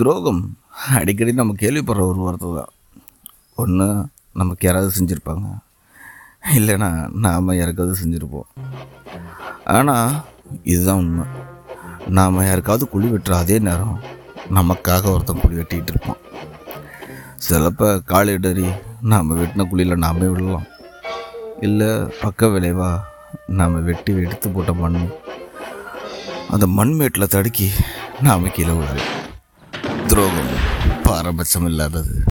துரோகம். அடிக்கடி நம்ம கேள்விப்படுற ஒரு வார்த்தை தான். ஒன்று நமக்கு யாராவது செஞ்சுருப்பாங்க. இல்லைன்னா நாம் யாருக்காவது செஞ்சுருப்போம். ஆனால் இதுதான் உண்மை. நாம் யாருக்காவது குழி வெட்டுற அதே நேரம் நமக்காக ஒருத்தன் குழி வெட்டிகிட்டு இருப்பான். சிலப்போ காலிடறி நாம் வெட்டின குழியில் நாமே விடலாம். இல்லை பக்க விளைவாக நாம் வெட்டி எடுத்து போட்ட மண். அந்த மண்மேட்டில் தடுக்கி நாம் கீழே விழலாம் துரோகம் பாரபட்சம் இல்லாதது